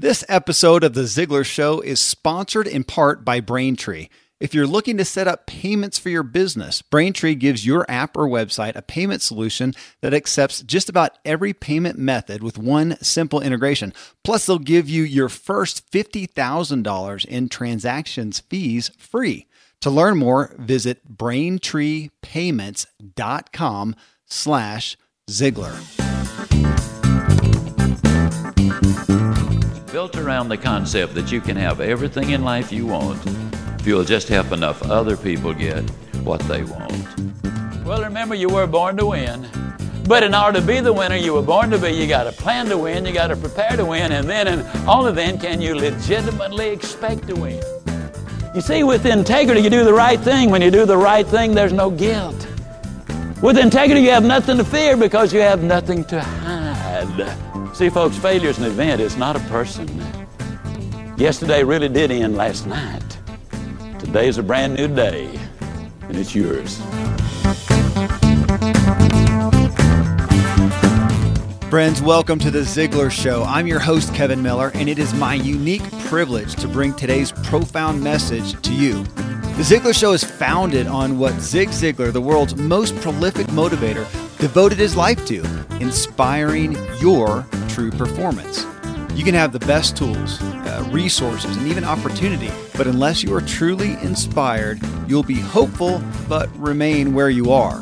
This episode of The Ziglar Show is sponsored in part by Braintree. If you're looking to set up payments for your business, Braintree gives your app or website a payment solution that accepts just about every payment method with one simple integration. Plus, they'll give you your first $50,000 in transactions fees free. To learn more, visit braintreepayments.com slash Ziglar. Built around the concept that you can have everything in life you want if you'll just help enough other people get what they want. Well, remember, you were born to win. But in order to be the winner you were born to be, you got to plan to win, you got to prepare to win, and then and only then can you legitimately expect to win. You see, with integrity, you do the right thing. When you do the right thing, there's no guilt. With integrity, you have nothing to fear because you have nothing to hide. See, folks, failure is an event, it's not a person. Yesterday really did end last night. Today is a brand new day, and it's yours. Friends, welcome to the Ziglar Show. I'm your host, Kevin Miller, and it is my unique privilege to bring today's profound message to you. The Ziglar Show is founded on what Zig Ziglar, the world's most prolific motivator, devoted his life to inspiring your true performance. You can have the best tools, uh, resources, and even opportunity, but unless you are truly inspired, you'll be hopeful but remain where you are.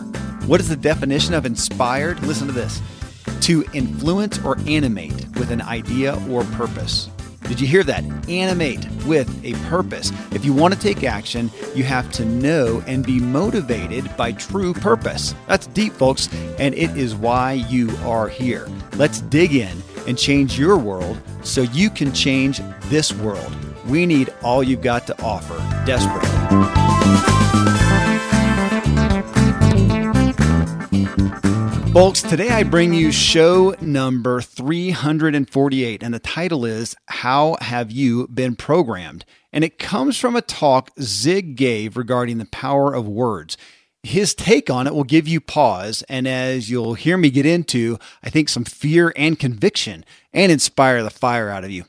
What is the definition of inspired? Listen to this to influence or animate with an idea or purpose. Did you hear that? Animate with a purpose. If you want to take action, you have to know and be motivated by true purpose. That's deep, folks, and it is why you are here. Let's dig in and change your world so you can change this world. We need all you've got to offer desperately. Folks, today I bring you show number 348, and the title is How Have You Been Programmed? And it comes from a talk Zig gave regarding the power of words. His take on it will give you pause, and as you'll hear me get into, I think some fear and conviction and inspire the fire out of you.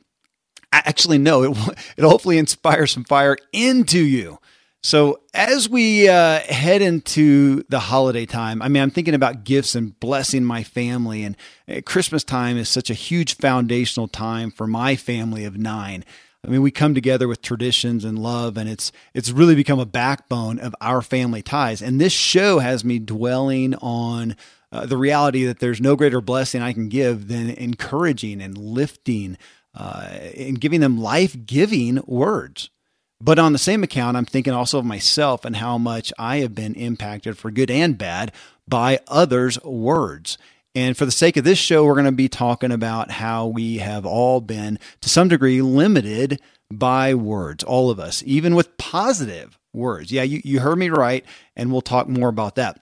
Actually, no, it will, it'll hopefully inspire some fire into you. So, as we uh, head into the holiday time, I mean, I'm thinking about gifts and blessing my family. And uh, Christmas time is such a huge foundational time for my family of nine. I mean, we come together with traditions and love, and it's it's really become a backbone of our family ties. And this show has me dwelling on uh, the reality that there's no greater blessing I can give than encouraging and lifting uh, and giving them life giving words. But on the same account, I'm thinking also of myself and how much I have been impacted for good and bad by others' words. And for the sake of this show, we're going to be talking about how we have all been, to some degree, limited by words, all of us, even with positive words. Yeah, you, you heard me right, and we'll talk more about that.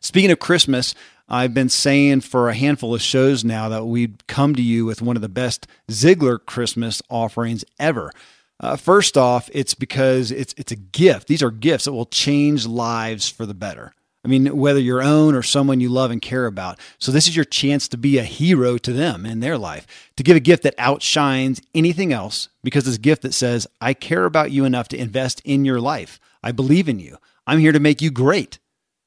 Speaking of Christmas, I've been saying for a handful of shows now that we'd come to you with one of the best Ziglar Christmas offerings ever. Uh, first off, it's because it's it's a gift. These are gifts that will change lives for the better. I mean, whether your own or someone you love and care about. So this is your chance to be a hero to them in their life, to give a gift that outshines anything else because it's a gift that says, I care about you enough to invest in your life. I believe in you. I'm here to make you great.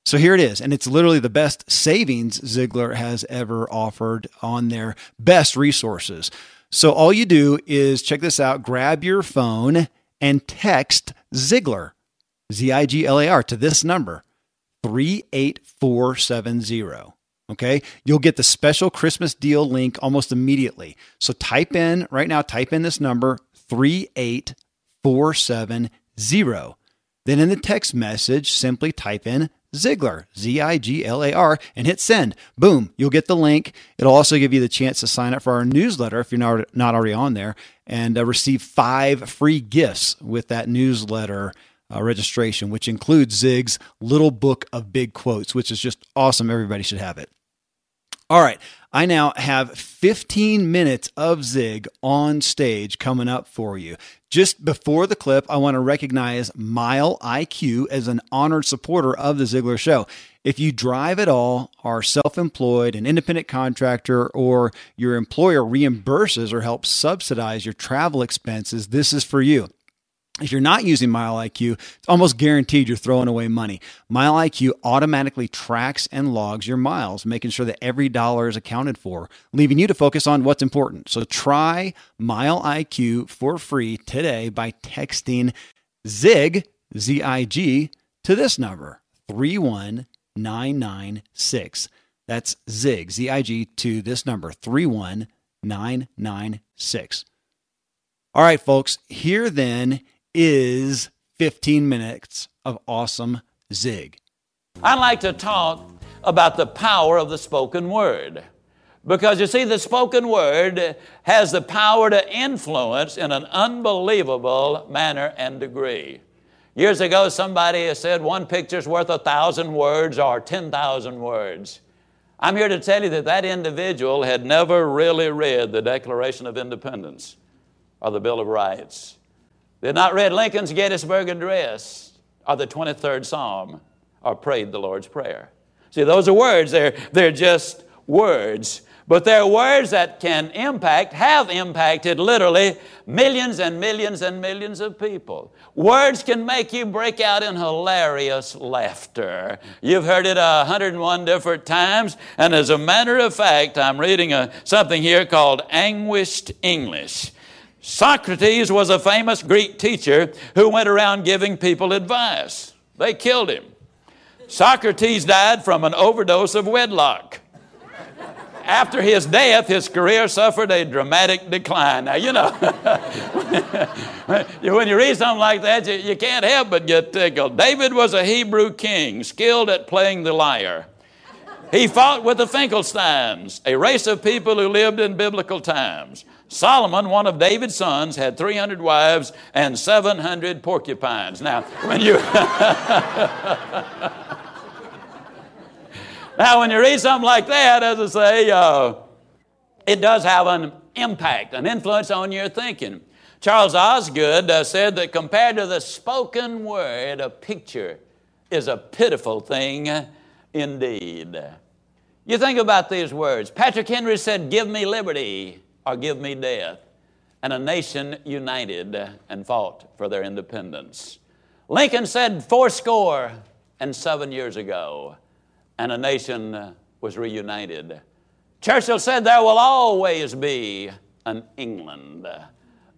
So here it is. And it's literally the best savings Ziglar has ever offered on their best resources. So all you do is check this out grab your phone and text Ziglar, Z I G L A R, to this number 38470. Okay. You'll get the special Christmas deal link almost immediately. So type in right now, type in this number 38470. Then in the text message, simply type in Ziglar, Z I G L A R, and hit send. Boom, you'll get the link. It'll also give you the chance to sign up for our newsletter if you're not, not already on there and uh, receive five free gifts with that newsletter uh, registration, which includes Zig's little book of big quotes, which is just awesome. Everybody should have it. All right. I now have 15 minutes of Zig on stage coming up for you. Just before the clip, I want to recognize MileIQ as an honored supporter of the Ziglar Show. If you drive at all, are self employed, an independent contractor, or your employer reimburses or helps subsidize your travel expenses, this is for you. If you're not using MileIQ, it's almost guaranteed you're throwing away money. MileIQ automatically tracks and logs your miles, making sure that every dollar is accounted for, leaving you to focus on what's important. So try MileIQ for free today by texting ZIG, Z I G, to this number, 31996. That's ZIG, Z I G, to this number, 31996. All right, folks, here then is 15 minutes of awesome zig. I'd like to talk about the power of the spoken word. Because you see, the spoken word has the power to influence in an unbelievable manner and degree. Years ago, somebody said one picture's worth a thousand words or 10,000 words. I'm here to tell you that that individual had never really read the Declaration of Independence or the Bill of Rights. They had not read Lincoln's Gettysburg Address or the 23rd Psalm or prayed the Lord's Prayer. See, those are words. They're, they're just words. But they're words that can impact, have impacted literally millions and millions and millions of people. Words can make you break out in hilarious laughter. You've heard it 101 different times, and as a matter of fact, I'm reading a, something here called Anguished English. Socrates was a famous Greek teacher who went around giving people advice. They killed him. Socrates died from an overdose of wedlock. After his death, his career suffered a dramatic decline. Now, you know, when you read something like that, you, you can't help but get tickled. David was a Hebrew king, skilled at playing the lyre. He fought with the Finkelsteins, a race of people who lived in biblical times. Solomon, one of David's sons, had 300 wives and 700 porcupines. Now, when you. now, when you read something like that, as I say, uh, it does have an impact, an influence on your thinking. Charles Osgood uh, said that compared to the spoken word, a picture is a pitiful thing indeed. You think about these words. Patrick Henry said, Give me liberty or give me death. And a nation united and fought for their independence. Lincoln said fourscore and seven years ago, and a nation was reunited. Churchill said there will always be an England,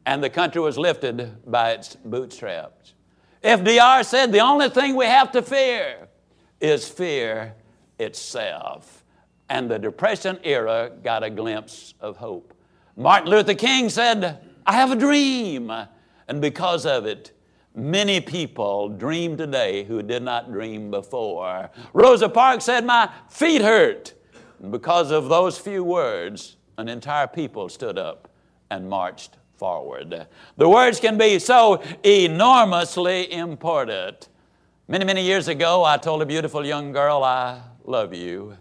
and the country was lifted by its bootstraps. FDR said the only thing we have to fear is fear itself. And the Depression era got a glimpse of hope. Martin Luther King said, I have a dream. And because of it, many people dream today who did not dream before. Rosa Parks said, My feet hurt. And because of those few words, an entire people stood up and marched forward. The words can be so enormously important. Many, many years ago, I told a beautiful young girl, I love you.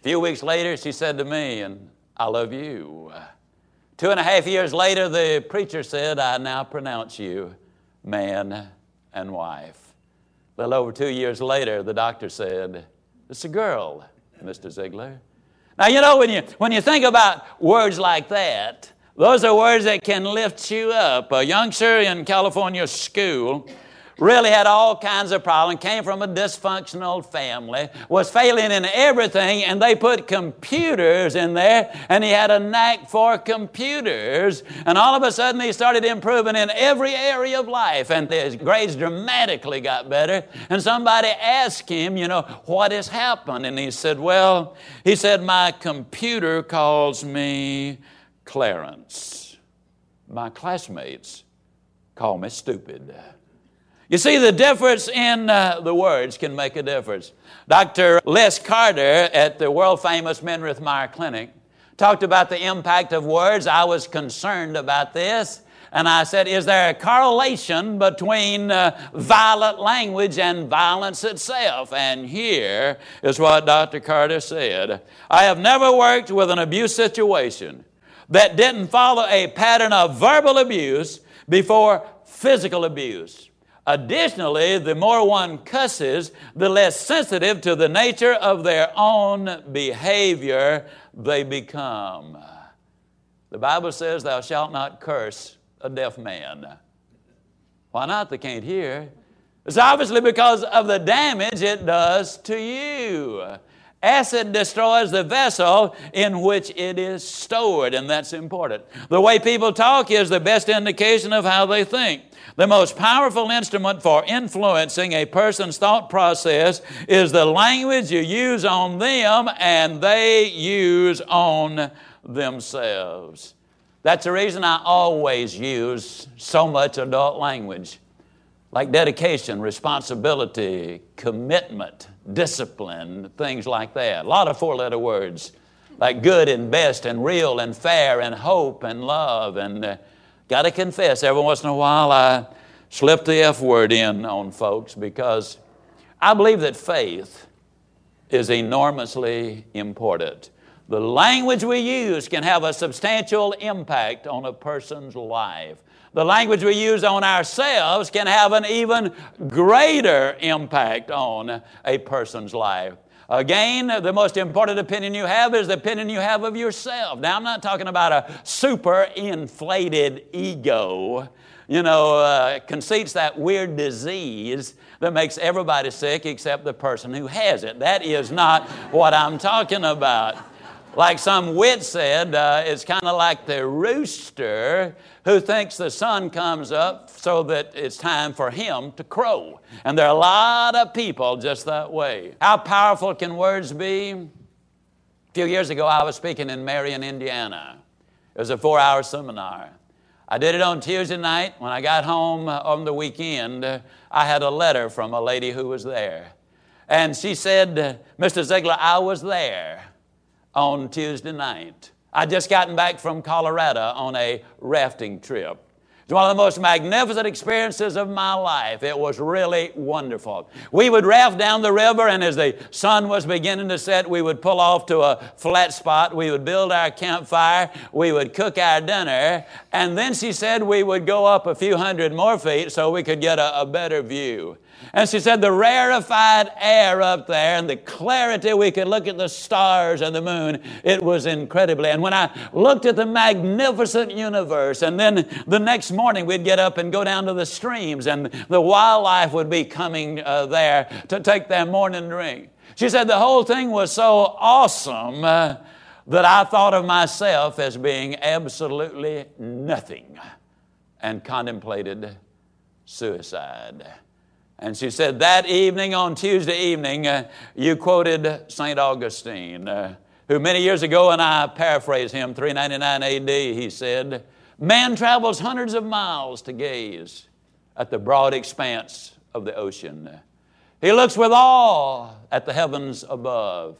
A few weeks later, she said to me, and I love you. Two and a half years later, the preacher said, I now pronounce you man and wife. A little over two years later, the doctor said, It's a girl, Mr. Ziglar. Now, you know, when you, when you think about words like that, those are words that can lift you up. A youngster in California school really had all kinds of problems, came from a dysfunctional family, was failing in everything, and they put computers in there, and he had a knack for computers. And all of a sudden, he started improving in every area of life, and his grades dramatically got better. And somebody asked him, you know, what has happened? And he said, well, he said, my computer calls me Clarence. My classmates call me stupid. You see, the difference in uh, the words can make a difference. Dr. Les Carter at the world famous Minirth Meier Clinic talked about the impact of words. I was concerned about this. And I said, Is there a correlation between uh, violent language and violence itself? And here is what Dr. Carter said I have never worked with an abuse situation that didn't follow a pattern of verbal abuse before physical abuse. Additionally, the more one cusses, the less sensitive to the nature of their own behavior they become. The Bible says, Thou shalt not curse a deaf man. Why not? They can't hear. It's obviously because of the damage it does to you. Acid destroys the vessel in which it is stored, and that's important. The way people talk is the best indication of how they think. The most powerful instrument for influencing a person's thought process is the language you use on them and they use on themselves. That's the reason I always use so much adult language like dedication, responsibility, commitment, discipline, things like that. A lot of four letter words like good and best and real and fair and hope and love. And uh, got to confess, every once in a while I slip the F word in on folks because I believe that faith is enormously important. The language we use can have a substantial impact on a person's life. The language we use on ourselves can have an even greater impact on a person's life. Again, the most important opinion you have is the opinion you have of yourself. Now, I'm not talking about a super inflated ego. You know, uh, conceit's that weird disease that makes everybody sick except the person who has it. That is not what I'm talking about. Like some wit said, uh, it's kind of like the rooster who thinks the sun comes up so that it's time for him to crow. And there are a lot of people just that way. How powerful can words be? A few years ago, I was speaking in Marion, Indiana. It was a four hour seminar. I did it on Tuesday night. When I got home on the weekend, I had a letter from a lady who was there. And she said, Mr. Ziglar, I was there on Tuesday night. I'd just gotten back from Colorado on a rafting trip. It's one of the most magnificent experiences of my life. It was really wonderful. We would raft down the river, and as the sun was beginning to set, we would pull off to a flat spot. We would build our campfire. We would cook our dinner. And then she said we would go up a few hundred more feet so we could get a, a better view. And she said the rarefied air up there and the clarity we could look at the stars and the moon, it was incredibly. And when I looked at the magnificent universe, and then the next morning we'd get up and go down to the streams, and the wildlife would be coming uh, there to take their morning drink. She said the whole thing was so awesome uh, that I thought of myself as being absolutely nothing and contemplated suicide. And she said, That evening, on Tuesday evening, uh, you quoted St. Augustine, uh, who many years ago, and I paraphrase him, 399 AD, he said, Man travels hundreds of miles to gaze at the broad expanse of the ocean. He looks with awe at the heavens above.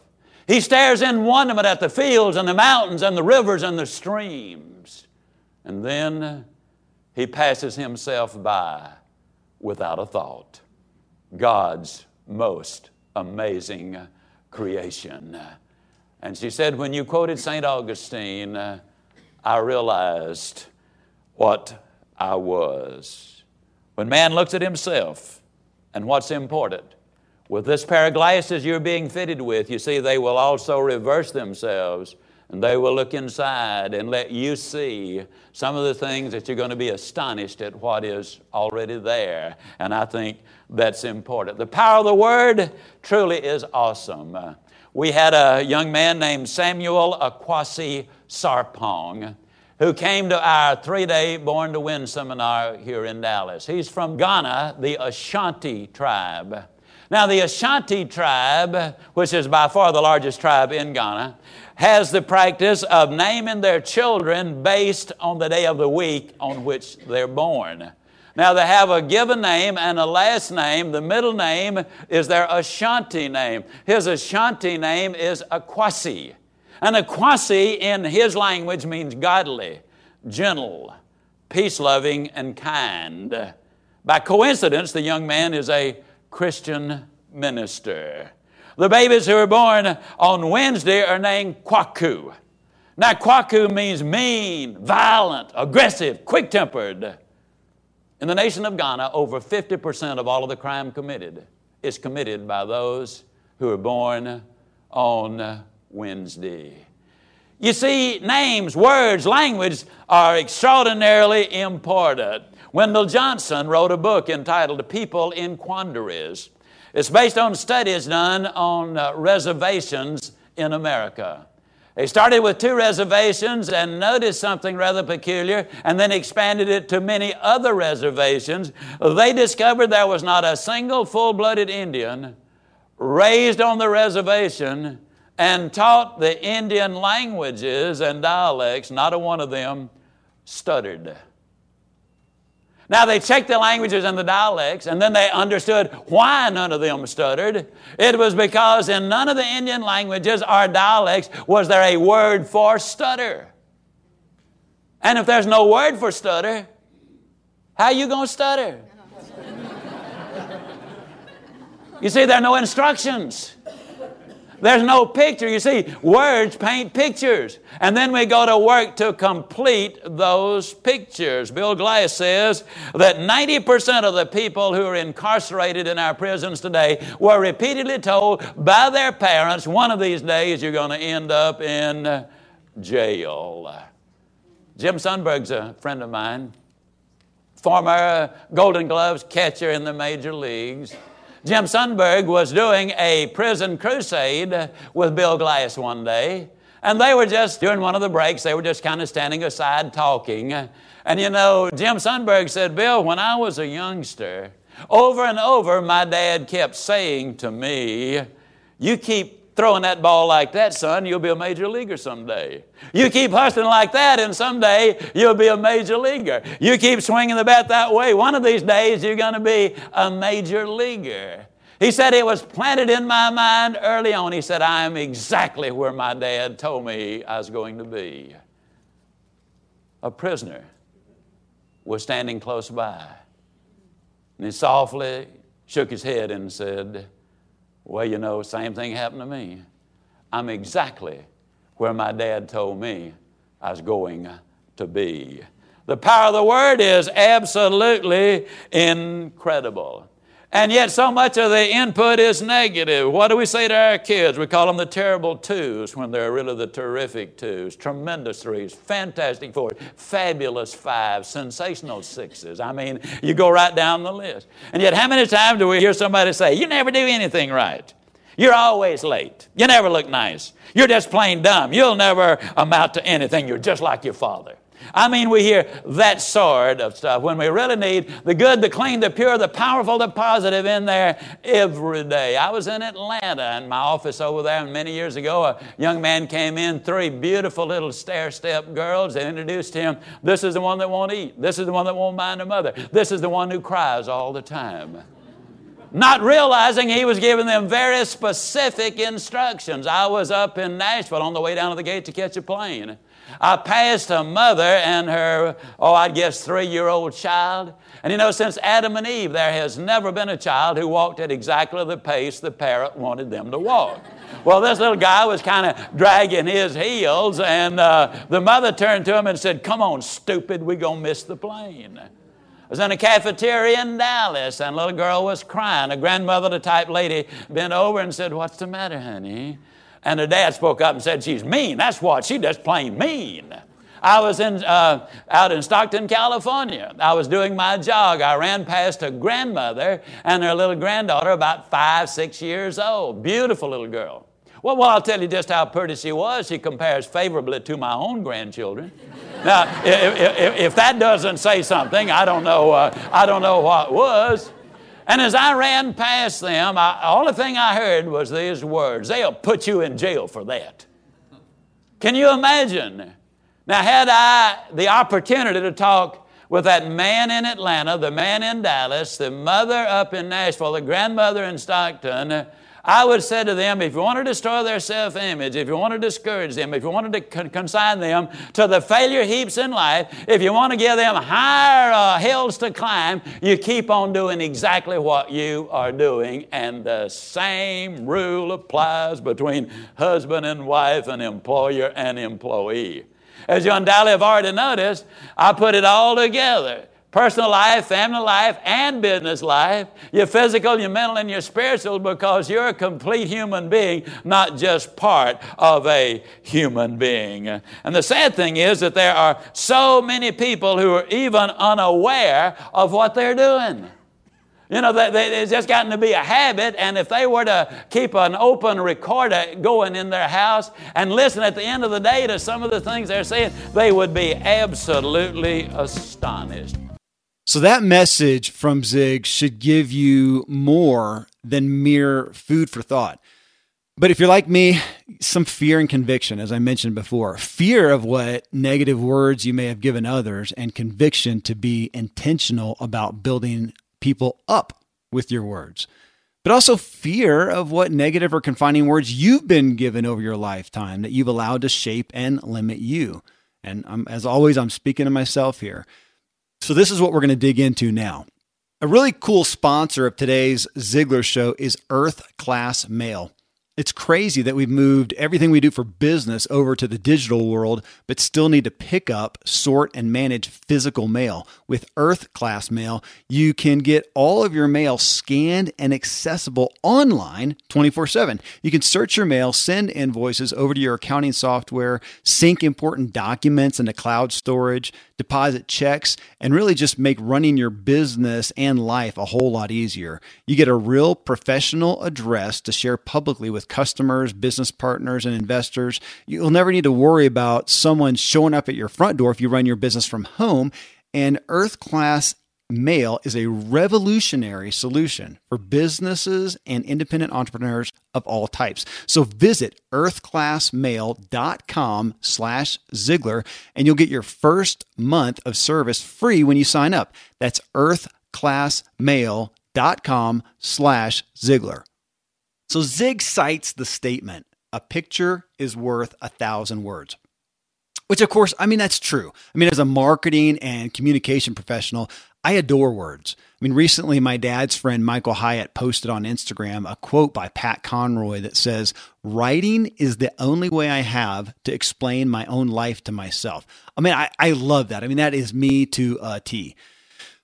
He stares in wonderment at the fields and the mountains and the rivers and the streams. And then he passes himself by without a thought. God's most amazing creation. And she said, when you quoted St. Augustine, uh, I realized what I was. When man looks at himself and what's important, with this pair of glasses you're being fitted with, you see, they will also reverse themselves and they will look inside and let you see some of the things that you're going to be astonished at what is already there. And I think that's important. The power of the Word truly is awesome. We had a young man named Samuel Akwasi Sarpong who came to our three day Born to Win seminar here in Dallas. He's from Ghana, the Ashanti tribe. Now, the Ashanti tribe, which is by far the largest tribe in Ghana, has the practice of naming their children based on the day of the week on which they're born. Now, they have a given name and a last name. The middle name is their Ashanti name. His Ashanti name is Akwasi. And Akwasi in his language means godly, gentle, peace loving, and kind. By coincidence, the young man is a Christian minister. The babies who are born on Wednesday are named Kwaku. Now, Kwaku means mean, violent, aggressive, quick tempered. In the nation of Ghana, over 50% of all of the crime committed is committed by those who are born on Wednesday. You see, names, words, language are extraordinarily important. Wendell Johnson wrote a book entitled People in Quandaries. It's based on studies done on uh, reservations in America. They started with two reservations and noticed something rather peculiar and then expanded it to many other reservations. They discovered there was not a single full blooded Indian raised on the reservation and taught the Indian languages and dialects. Not a one of them stuttered. Now they checked the languages and the dialects, and then they understood why none of them stuttered. It was because in none of the Indian languages or dialects was there a word for stutter. And if there's no word for stutter, how you going to stutter? you see, there are no instructions. There's no picture. You see, words paint pictures. And then we go to work to complete those pictures. Bill Glass says that 90% of the people who are incarcerated in our prisons today were repeatedly told by their parents, one of these days you're going to end up in jail. Jim Sundberg's a friend of mine, former Golden Gloves catcher in the major leagues. Jim Sundberg was doing a prison crusade with Bill Glass one day, and they were just during one of the breaks, they were just kind of standing aside talking. And you know, Jim Sundberg said, Bill, when I was a youngster, over and over my dad kept saying to me, You keep throwing that ball like that, son, you'll be a major leaguer someday. You keep hustling like that, and someday you'll be a major leaguer. You keep swinging the bat that way, one of these days you're going to be a major leaguer. He said it was planted in my mind early on. He said, I am exactly where my dad told me I was going to be. A prisoner was standing close by. And he softly shook his head and said, well, you know, same thing happened to me. I'm exactly where my dad told me I was going to be. The power of the Word is absolutely incredible. And yet, so much of the input is negative. What do we say to our kids? We call them the terrible twos when they're really the terrific twos. Tremendous threes, fantastic fours, fabulous fives, sensational sixes. I mean, you go right down the list. And yet, how many times do we hear somebody say, You never do anything right? You're always late. You never look nice. You're just plain dumb. You'll never amount to anything. You're just like your father. I mean, we hear that sort of stuff when we really need the good, the clean, the pure, the powerful, the positive in there every day. I was in Atlanta in my office over there, and many years ago, a young man came in, three beautiful little stair step girls. They introduced him. This is the one that won't eat. This is the one that won't mind her mother. This is the one who cries all the time not realizing he was giving them very specific instructions. I was up in Nashville on the way down to the gate to catch a plane. I passed a mother and her, oh, I guess three year old child. And you know, since Adam and Eve, there has never been a child who walked at exactly the pace the parent wanted them to walk. Well, this little guy was kind of dragging his heels, and uh, the mother turned to him and said, Come on, stupid, we're going to miss the plane. I was in a cafeteria in Dallas, and a little girl was crying. A grandmother type lady bent over and said, What's the matter, honey? And the dad spoke up and said, She's mean. That's what. She just plain mean. I was in, uh, out in Stockton, California. I was doing my jog. I ran past a grandmother and her little granddaughter, about five, six years old. Beautiful little girl. Well, well, I'll tell you just how pretty she was. She compares favorably to my own grandchildren. now, if, if, if, that doesn't say something, I don't know. Uh, I don't know what was. And as I ran past them, I, all the thing I heard was these words They'll put you in jail for that. Can you imagine? Now, had I the opportunity to talk with that man in Atlanta, the man in Dallas, the mother up in Nashville, the grandmother in Stockton, I would say to them, if you want to destroy their self image, if you want to discourage them, if you want to con- consign them to the failure heaps in life, if you want to give them higher uh, hills to climb, you keep on doing exactly what you are doing. And the same rule applies between husband and wife and employer and employee. As you undoubtedly have already noticed, I put it all together personal life, family life, and business life, your physical, your mental, and your spiritual, because you're a complete human being, not just part of a human being. And the sad thing is that there are so many people who are even unaware of what they're doing. You know, they, they, it's just gotten to be a habit, and if they were to keep an open recorder going in their house and listen at the end of the day to some of the things they're saying, they would be absolutely astonished. So, that message from Zig should give you more than mere food for thought. But if you're like me, some fear and conviction, as I mentioned before fear of what negative words you may have given others, and conviction to be intentional about building people up with your words, but also fear of what negative or confining words you've been given over your lifetime that you've allowed to shape and limit you. And I'm, as always, I'm speaking to myself here. So, this is what we're going to dig into now. A really cool sponsor of today's Ziglar show is Earth Class Mail. It's crazy that we've moved everything we do for business over to the digital world, but still need to pick up, sort, and manage physical mail. With Earth Class Mail, you can get all of your mail scanned and accessible online 24 7. You can search your mail, send invoices over to your accounting software, sync important documents into cloud storage, deposit checks, and really just make running your business and life a whole lot easier. You get a real professional address to share publicly with customers, business partners, and investors. You'll never need to worry about someone showing up at your front door if you run your business from home. And Earth Class Mail is a revolutionary solution for businesses and independent entrepreneurs of all types. So visit earthclassmail.com slash Ziglar and you'll get your first month of service free when you sign up. That's earthclassmail.com slash Ziglar. So Zig cites the statement, a picture is worth a thousand words. Which, of course, I mean, that's true. I mean, as a marketing and communication professional, I adore words. I mean, recently my dad's friend Michael Hyatt posted on Instagram a quote by Pat Conroy that says, Writing is the only way I have to explain my own life to myself. I mean, I, I love that. I mean, that is me to a T.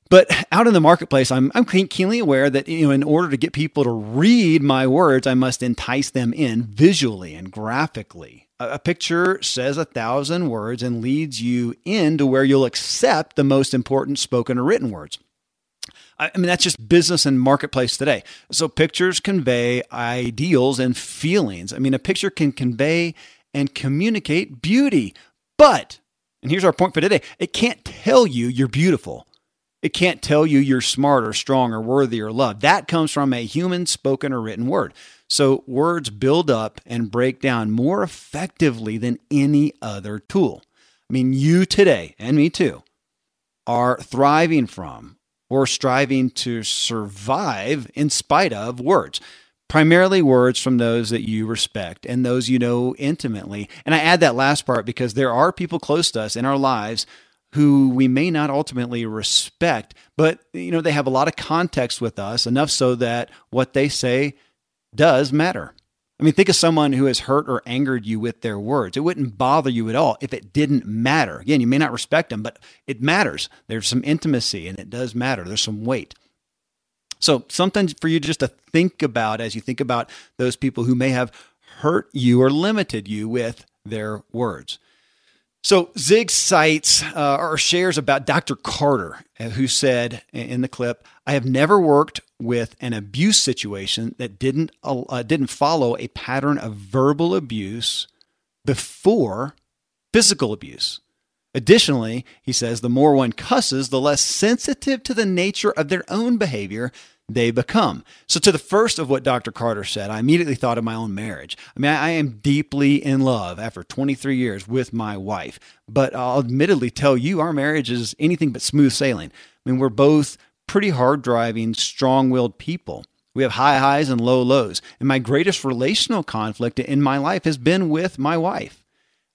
But out in the marketplace, I'm, I'm keenly aware that you know, in order to get people to read my words, I must entice them in visually and graphically. A picture says a thousand words and leads you into where you'll accept the most important spoken or written words. I mean, that's just business and marketplace today. So pictures convey ideals and feelings. I mean, a picture can convey and communicate beauty, but, and here's our point for today it can't tell you you're beautiful. It can't tell you you're smart or strong or worthy or loved. That comes from a human spoken or written word. So words build up and break down more effectively than any other tool. I mean, you today, and me too, are thriving from or striving to survive in spite of words. Primarily words from those that you respect and those you know intimately. And I add that last part because there are people close to us in our lives who we may not ultimately respect, but you know they have a lot of context with us enough so that what they say does matter. I mean, think of someone who has hurt or angered you with their words. It wouldn't bother you at all if it didn't matter. Again, you may not respect them, but it matters. There's some intimacy and it does matter. There's some weight. So, something for you just to think about as you think about those people who may have hurt you or limited you with their words. So Zig cites uh, or shares about Dr. Carter, uh, who said in the clip, "I have never worked with an abuse situation that didn't uh, didn't follow a pattern of verbal abuse before physical abuse." Additionally, he says the more one cusses, the less sensitive to the nature of their own behavior they become. So, to the first of what Dr. Carter said, I immediately thought of my own marriage. I mean, I am deeply in love after 23 years with my wife, but I'll admittedly tell you, our marriage is anything but smooth sailing. I mean, we're both pretty hard driving, strong willed people. We have high highs and low lows. And my greatest relational conflict in my life has been with my wife.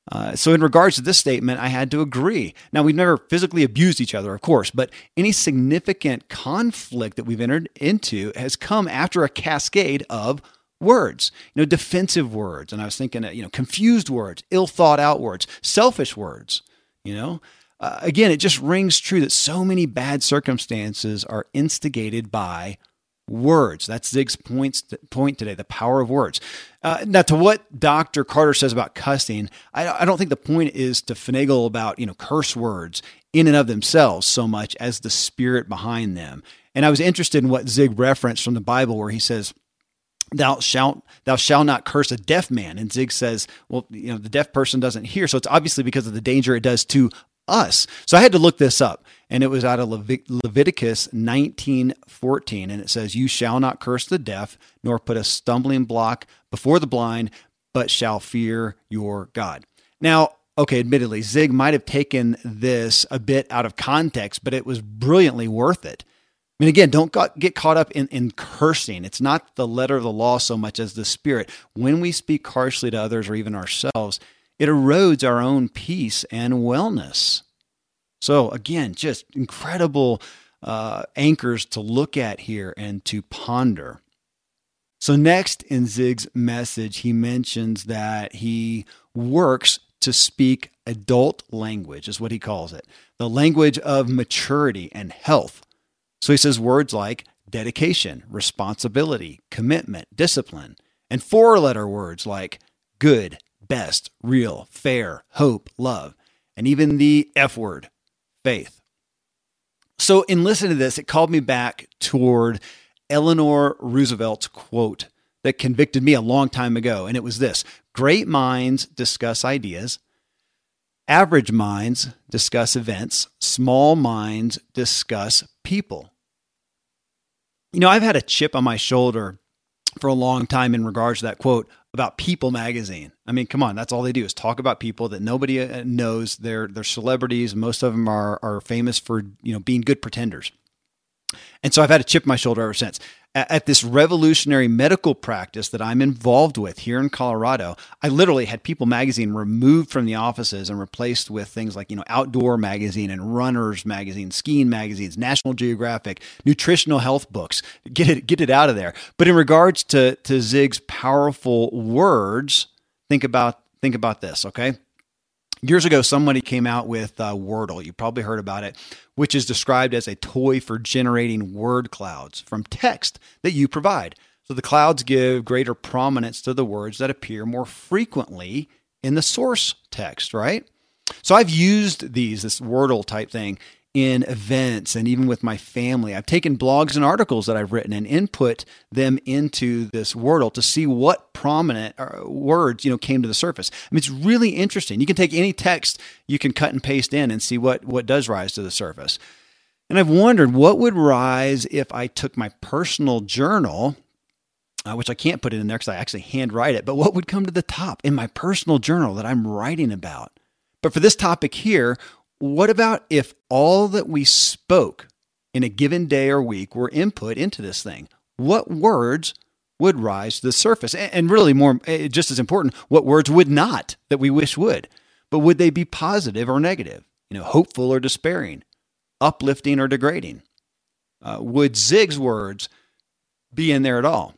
Uh, so, in regards to this statement, I had to agree. Now, we've never physically abused each other, of course, but any significant conflict that we've entered into has come after a cascade of words, you know, defensive words. And I was thinking, you know, confused words, ill thought out words, selfish words, you know. Uh, again, it just rings true that so many bad circumstances are instigated by words. That's Zig's points, point today the power of words. Uh, now, to what Dr. Carter says about cussing, I, I don't think the point is to finagle about, you know, curse words in and of themselves so much as the spirit behind them. And I was interested in what Zig referenced from the Bible where he says, thou shalt thou shalt not curse a deaf man and zig says well you know the deaf person doesn't hear so it's obviously because of the danger it does to us. So I had to look this up, and it was out of Levit- Leviticus 19:14, and it says, "You shall not curse the deaf, nor put a stumbling block before the blind, but shall fear your God." Now, okay, admittedly, Zig might have taken this a bit out of context, but it was brilliantly worth it. I mean, again, don't get caught up in, in cursing. It's not the letter of the law so much as the spirit. When we speak harshly to others or even ourselves, it erodes our own peace and wellness. So, again, just incredible uh, anchors to look at here and to ponder. So, next in Zig's message, he mentions that he works to speak adult language, is what he calls it the language of maturity and health. So, he says words like dedication, responsibility, commitment, discipline, and four letter words like good, best, real, fair, hope, love, and even the F word, faith. So, in listening to this, it called me back toward Eleanor Roosevelt's quote that convicted me a long time ago. And it was this Great minds discuss ideas, average minds discuss events, small minds discuss people. You know, I've had a chip on my shoulder for a long time in regards to that quote about People magazine. I mean, come on, that's all they do is talk about people that nobody uh, knows. They're they're celebrities. Most of them are are famous for you know being good pretenders. And so I've had a chip on my shoulder ever since at this revolutionary medical practice that I'm involved with here in Colorado, I literally had People Magazine removed from the offices and replaced with things like, you know, Outdoor Magazine and Runners Magazine, Skiing Magazines, National Geographic, nutritional health books. Get it, get it out of there. But in regards to, to Zig's powerful words, think about, think about this, okay? Years ago, somebody came out with uh, Wordle. You probably heard about it, which is described as a toy for generating word clouds from text that you provide. So the clouds give greater prominence to the words that appear more frequently in the source text, right? So I've used these, this Wordle type thing, in events and even with my family. I've taken blogs and articles that I've written and input them into this Wordle to see what prominent uh, words, you know, came to the surface. I mean, it's really interesting. You can take any text you can cut and paste in and see what what does rise to the surface. And I've wondered what would rise if I took my personal journal uh, which I can't put it in there because I actually handwrite it, but what would come to the top in my personal journal that I'm writing about? But for this topic here, what about if all that we spoke in a given day or week were input into this thing? What words would rise to the surface? And really, more eh, just as important, what words would not that we wish would? But would they be positive or negative? You know, hopeful or despairing, uplifting or degrading? Uh, would Zig's words be in there at all?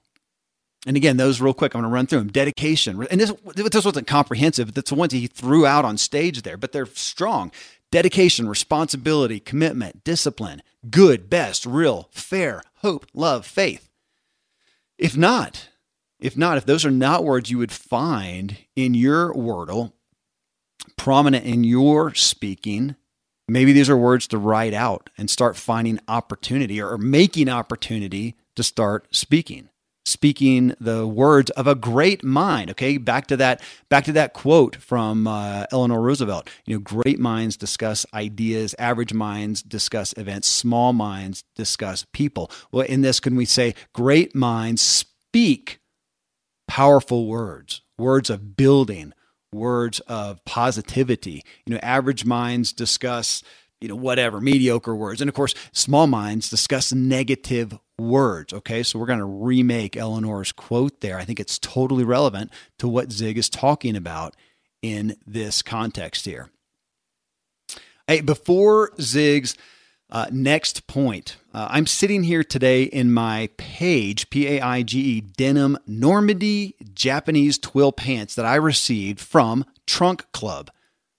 And again, those real quick, I'm going to run through them. Dedication. And this, this wasn't comprehensive. That's the ones he threw out on stage there, but they're strong dedication, responsibility, commitment, discipline, good, best, real, fair, hope, love, faith. If not, if not, if those are not words you would find in your wordle, prominent in your speaking, maybe these are words to write out and start finding opportunity or making opportunity to start speaking speaking the words of a great mind okay? Back to that back to that quote from uh, eleanor roosevelt you know great minds discuss ideas average minds discuss events small minds discuss people. Well in this can we say great minds speak powerful words words of building words of positivity. You know average minds discuss you know, whatever, mediocre words. And of course, small minds discuss negative words. Okay, so we're going to remake Eleanor's quote there. I think it's totally relevant to what Zig is talking about in this context here. Hey, before Zig's uh, next point, uh, I'm sitting here today in my Paige, P A I G E, denim Normandie Japanese twill pants that I received from Trunk Club.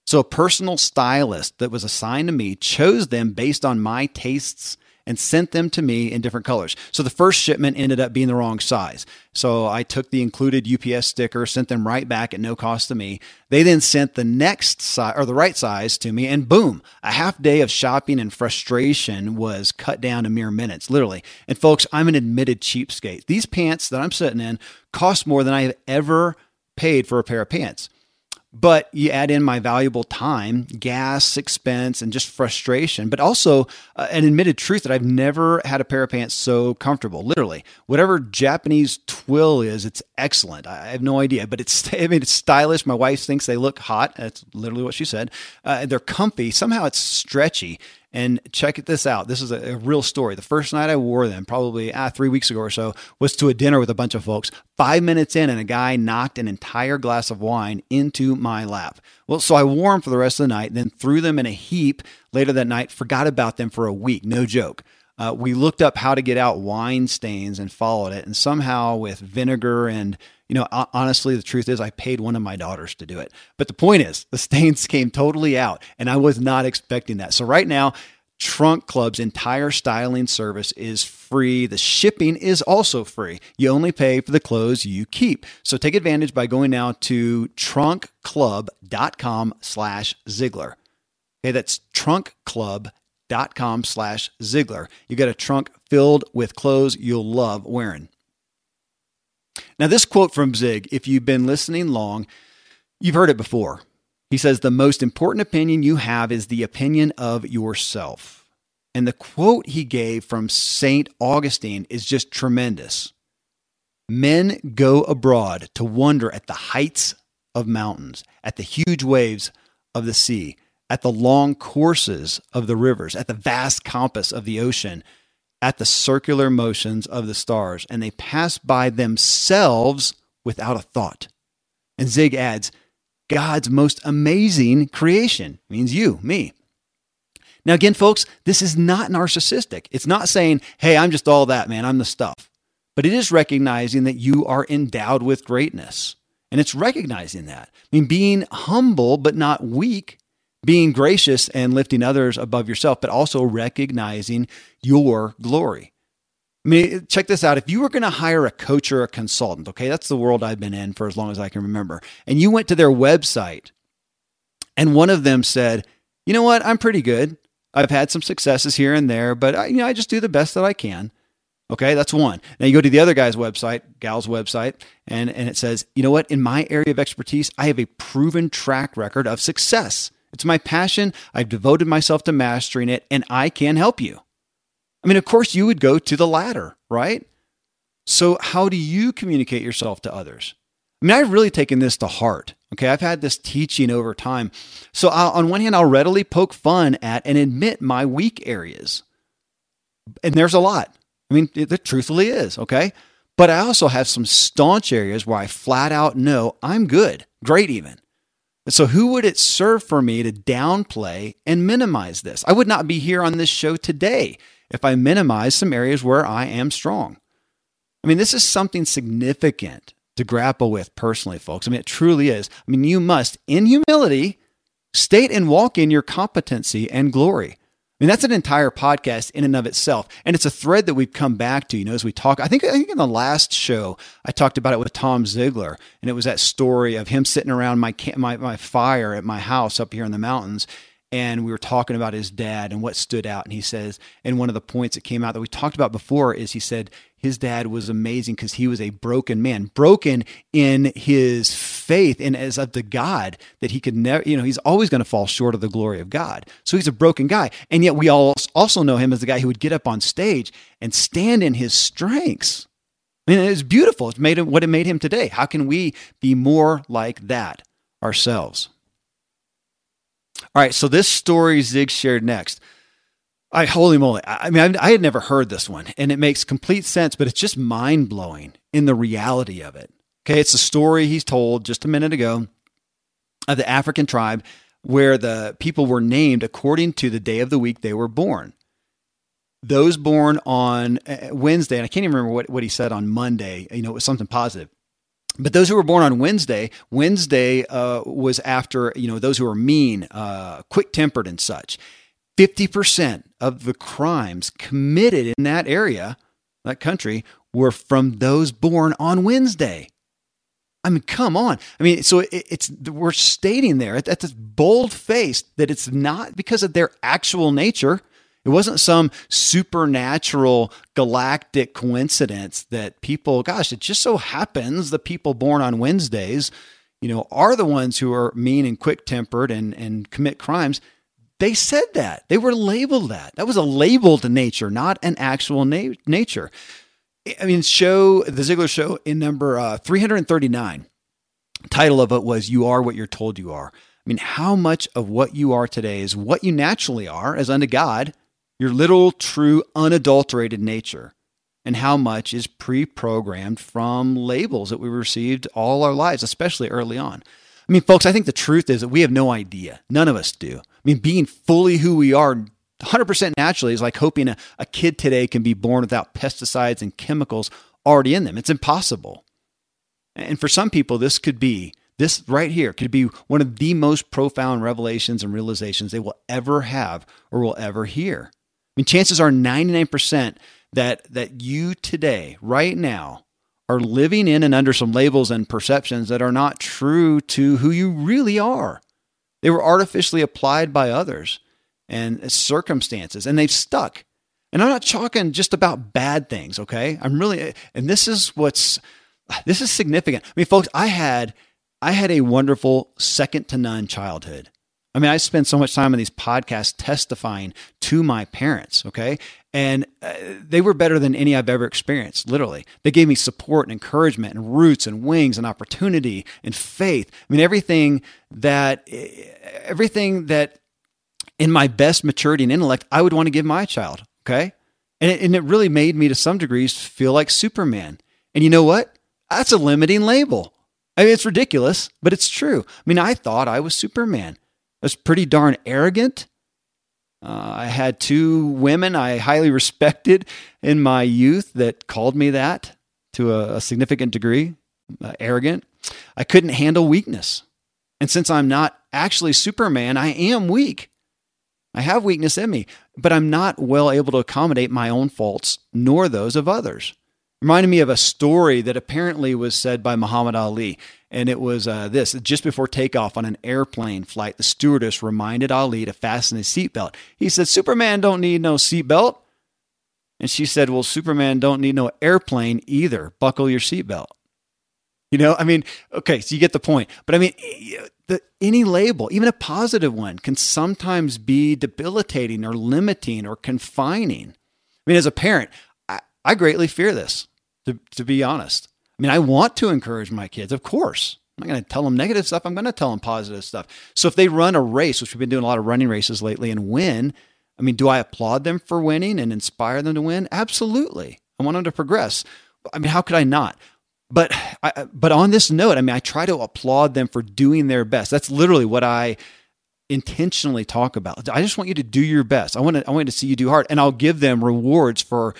So a personal stylist that was assigned to me chose them based on my tastes and sent them to me in different colors. So the first shipment ended up being the wrong size. So I took the included UPS sticker, sent them right back at no cost to me. They then sent the next size or the right size to me, and boom, a half day of shopping and frustration was cut down to mere minutes, literally. And folks, I'm an admitted cheapskate. These pants that I'm sitting in cost more than I have ever paid for a pair of pants. But you add in my valuable time, gas expense, and just frustration, but also uh, an admitted truth that I've never had a pair of pants so comfortable. Literally, whatever Japanese twill is, it's excellent. I have no idea, but it's I mean it's stylish. My wife thinks they look hot. That's literally what she said. Uh, they're comfy. Somehow it's stretchy and check this out. This is a, a, real story. The first night I wore them, probably ah, three weeks ago or so, was to a dinner with a bunch of folks. Five minutes in, and a guy knocked an entire glass of wine into my lap. Well, so I wore them for the rest of the night, then threw them in a heap later that night, forgot about them for a week. No joke. Uh, we looked up how to get out wine stains and followed it. And somehow, with vinegar and you know, honestly, the truth is, I paid one of my daughters to do it. But the point is, the stains came totally out, and I was not expecting that. So, right now, Trunk Club's entire styling service is free. The shipping is also free. You only pay for the clothes you keep. So take advantage by going now to trunkclub.com slash Ziglar. Okay, that's trunkclub.com slash Ziglar. You get a trunk filled with clothes you'll love wearing. Now, this quote from Zig, if you've been listening long, you've heard it before. He says, The most important opinion you have is the opinion of yourself. And the quote he gave from St. Augustine is just tremendous. Men go abroad to wonder at the heights of mountains, at the huge waves of the sea, at the long courses of the rivers, at the vast compass of the ocean, at the circular motions of the stars, and they pass by themselves without a thought. And Zig adds, God's most amazing creation means you, me. Now, again, folks, this is not narcissistic. It's not saying, hey, I'm just all that, man, I'm the stuff. But it is recognizing that you are endowed with greatness. And it's recognizing that. I mean, being humble but not weak being gracious and lifting others above yourself, but also recognizing your glory. I mean, check this out. If you were going to hire a coach or a consultant, okay, that's the world I've been in for as long as I can remember, and you went to their website and one of them said, you know what, I'm pretty good. I've had some successes here and there, but I, you know, I just do the best that I can. Okay, that's one. Now you go to the other guy's website, gal's website, and, and it says, you know what, in my area of expertise, I have a proven track record of success. It's my passion. I've devoted myself to mastering it, and I can help you. I mean, of course, you would go to the latter, right? So, how do you communicate yourself to others? I mean, I've really taken this to heart. Okay, I've had this teaching over time. So, I'll, on one hand, I'll readily poke fun at and admit my weak areas. And there's a lot. I mean, it, it truthfully is. Okay. But I also have some staunch areas where I flat out know I'm good, great even. So, who would it serve for me to downplay and minimize this? I would not be here on this show today if I minimize some areas where I am strong. I mean, this is something significant to grapple with personally, folks. I mean, it truly is. I mean, you must, in humility, state and walk in your competency and glory. I mean, that's an entire podcast in and of itself. And it's a thread that we've come back to, you know, as we talk. I think, I think in the last show, I talked about it with Tom Ziglar, and it was that story of him sitting around my, my, my fire at my house up here in the mountains. And we were talking about his dad and what stood out. And he says, and one of the points that came out that we talked about before is he said, his dad was amazing because he was a broken man, broken in his faith and as of the God that he could never, you know, he's always going to fall short of the glory of God. So he's a broken guy. And yet we all also know him as the guy who would get up on stage and stand in his strengths. I mean, it's beautiful. It's made him what it made him today. How can we be more like that ourselves? All right, so this story Zig shared next I holy moly! I mean, I, I had never heard this one, and it makes complete sense, but it's just mind blowing in the reality of it. Okay, it's a story he's told just a minute ago of the African tribe where the people were named according to the day of the week they were born. Those born on uh, Wednesday, and I can't even remember what, what he said on Monday, you know, it was something positive. But those who were born on Wednesday, Wednesday uh, was after, you know, those who are mean, uh, quick tempered, and such. 50% of the crimes committed in that area, that country, were from those born on Wednesday. I mean, come on. I mean, so it, it's we're stating there at, at this bold face that it's not because of their actual nature. It wasn't some supernatural galactic coincidence that people, gosh, it just so happens the people born on Wednesdays, you know, are the ones who are mean and quick tempered and, and commit crimes. They said that. They were labeled that. That was a labeled nature, not an actual na- nature. I mean, show the Ziglar show in number uh, 339. Title of it was "You Are What You're Told You Are." I mean, how much of what you are today is what you naturally are as unto God, your little, true, unadulterated nature, and how much is pre-programmed from labels that we received all our lives, especially early on. I mean, folks, I think the truth is that we have no idea. None of us do. I mean, being fully who we are 100% naturally is like hoping a, a kid today can be born without pesticides and chemicals already in them. It's impossible. And for some people, this could be, this right here could be one of the most profound revelations and realizations they will ever have or will ever hear. I mean, chances are 99% that, that you today, right now, are living in and under some labels and perceptions that are not true to who you really are. They were artificially applied by others and circumstances, and they've stuck. And I'm not talking just about bad things, okay? I'm really, and this is what's, this is significant. I mean, folks, I had, I had a wonderful second to none childhood. I mean, I spent so much time on these podcasts testifying to my parents, okay? And uh, they were better than any I've ever experienced, literally. They gave me support and encouragement and roots and wings and opportunity and faith. I mean, everything that, everything that in my best maturity and intellect, I would want to give my child. Okay. And it, and it really made me to some degrees feel like Superman. And you know what? That's a limiting label. I mean, it's ridiculous, but it's true. I mean, I thought I was Superman. Was pretty darn arrogant. Uh, I had two women I highly respected in my youth that called me that to a, a significant degree, uh, arrogant. I couldn't handle weakness. And since I'm not actually Superman, I am weak. I have weakness in me, but I'm not well able to accommodate my own faults nor those of others. Reminded me of a story that apparently was said by Muhammad Ali. And it was uh, this just before takeoff on an airplane flight, the stewardess reminded Ali to fasten his seatbelt. He said, Superman don't need no seatbelt. And she said, Well, Superman don't need no airplane either. Buckle your seatbelt. You know, I mean, okay, so you get the point. But I mean, the, any label, even a positive one, can sometimes be debilitating or limiting or confining. I mean, as a parent, I, I greatly fear this, to, to be honest. I mean, I want to encourage my kids, of course. I'm not going to tell them negative stuff. I'm going to tell them positive stuff. So if they run a race, which we've been doing a lot of running races lately, and win, I mean, do I applaud them for winning and inspire them to win? Absolutely. I want them to progress. I mean, how could I not? but I, but on this note, I mean, I try to applaud them for doing their best. That's literally what I intentionally talk about. I just want you to do your best. I want to I want to see you do hard, and I'll give them rewards for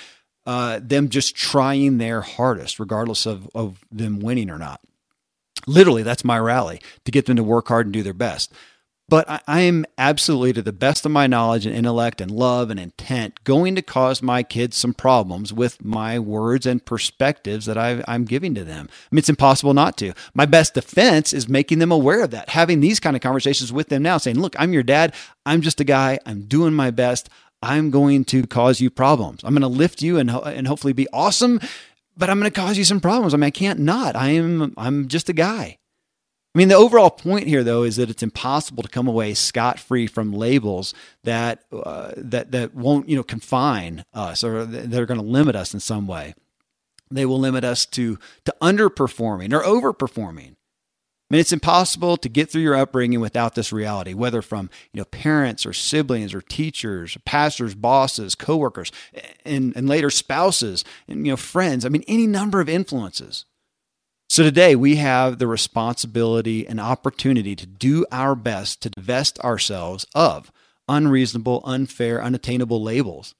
uh, them just trying their hardest, regardless of of them winning or not. Literally, that's my rally to get them to work hard and do their best. But I, I am absolutely, to the best of my knowledge and intellect and love and intent, going to cause my kids some problems with my words and perspectives that i am giving to them. I mean, it's impossible not to. My best defense is making them aware of that, having these kind of conversations with them now, saying, Look, I'm your dad. I'm just a guy. I'm doing my best. I'm going to cause you problems. I'm going to lift you and, and hopefully be awesome, but I'm going to cause you some problems. I mean, I can't not. I am I'm just a guy. I mean, the overall point here, though, is that it's impossible to come away scot free from labels that uh, that that won't you know confine us or they're going to limit us in some way. They will limit us to to underperforming or overperforming. I mean, it's impossible to get through your upbringing without this reality, whether from you know parents or siblings or teachers, pastors, bosses, coworkers, and, and later spouses, and you know friends. I mean, any number of influences. So today we have the responsibility and opportunity to do our best to divest ourselves of unreasonable, unfair, unattainable labels,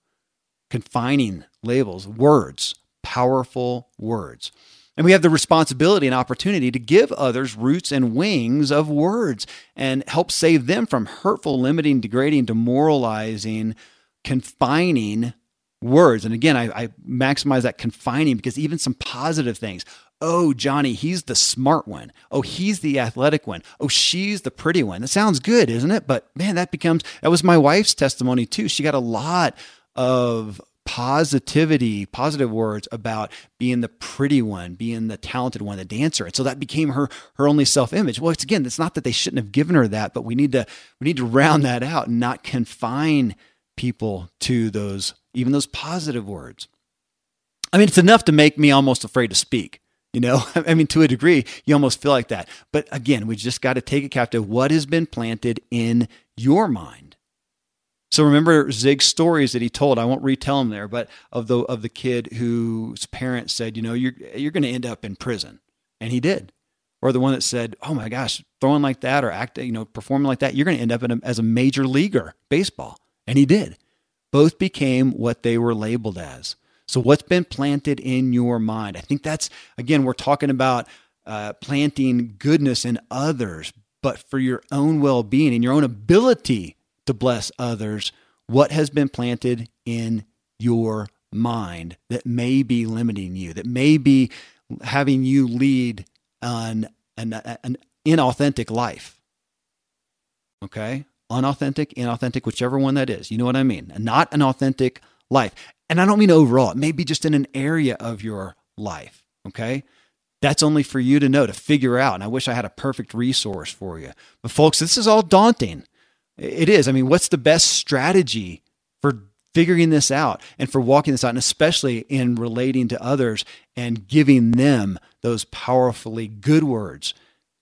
confining labels, words, powerful words. And we have the responsibility and opportunity to give others roots and wings of words and help save them from hurtful, limiting, degrading, demoralizing, confining words. And again, I, I, maximize that confining because even some positive things. Oh, Johnny, he's the smart one. Oh, he's the athletic one. Oh, she's the pretty one. That sounds good, isn't it? But man, that becomes, that was my wife's testimony too. She got a lot of positivity, positive words about being the pretty one, being the talented one, the dancer. And so that became her her only self-image. Well, it's again, it's not that they shouldn't have given her that, but we need to we need to round that out and not confine people to those even those positive words. I mean, it's enough to make me almost afraid to speak. You know, I mean, to a degree, you almost feel like that. But again, we just got to take it captive. What has been planted in your mind? So remember Zig's stories that he told. I won't retell them there, but of the of the kid whose parents said, you know, you're you're going to end up in prison, and he did. Or the one that said, "Oh my gosh, throwing like that or acting, you know, performing like that, you're going to end up a, as a major leaguer baseball," and he did. Both became what they were labeled as. So what's been planted in your mind? I think that's again, we're talking about uh, planting goodness in others, but for your own well-being and your own ability to bless others, what has been planted in your mind that may be limiting you, that may be having you lead an, an, an inauthentic life. Okay? Unauthentic, inauthentic, whichever one that is. You know what I mean? Not an authentic life. And I don't mean overall, it may be just in an area of your life. Okay? That's only for you to know, to figure out. And I wish I had a perfect resource for you. But folks, this is all daunting. It is. I mean, what's the best strategy for figuring this out and for walking this out, and especially in relating to others and giving them those powerfully good words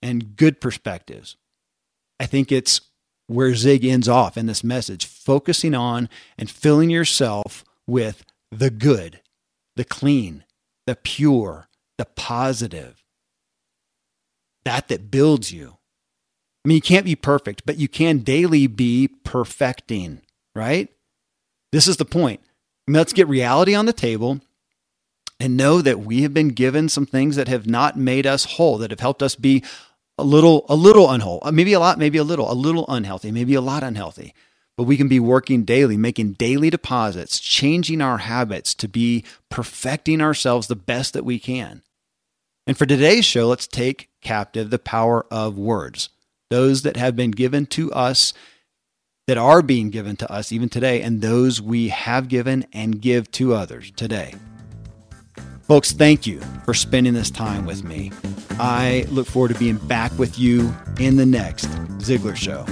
and good perspectives? I think it's where Zig ends off in this message, focusing on and filling yourself with the good, the clean, the pure, the positive, that that builds you I mean, you can't be perfect, but you can daily be perfecting, right? This is the point. I mean, let's get reality on the table and know that we have been given some things that have not made us whole, that have helped us be a little, a little unwhole, uh, maybe a lot, maybe a little, a little unhealthy, maybe a lot unhealthy. But we can be working daily, making daily deposits, changing our habits to be perfecting ourselves the best that we can. And for today's show, let's take captive the power of words those that have been given to us, that are being given to us even today, and those we have given and give to others today. Folks, thank you for spending this time with me. I look forward to being back with you in the next Ziglar Show.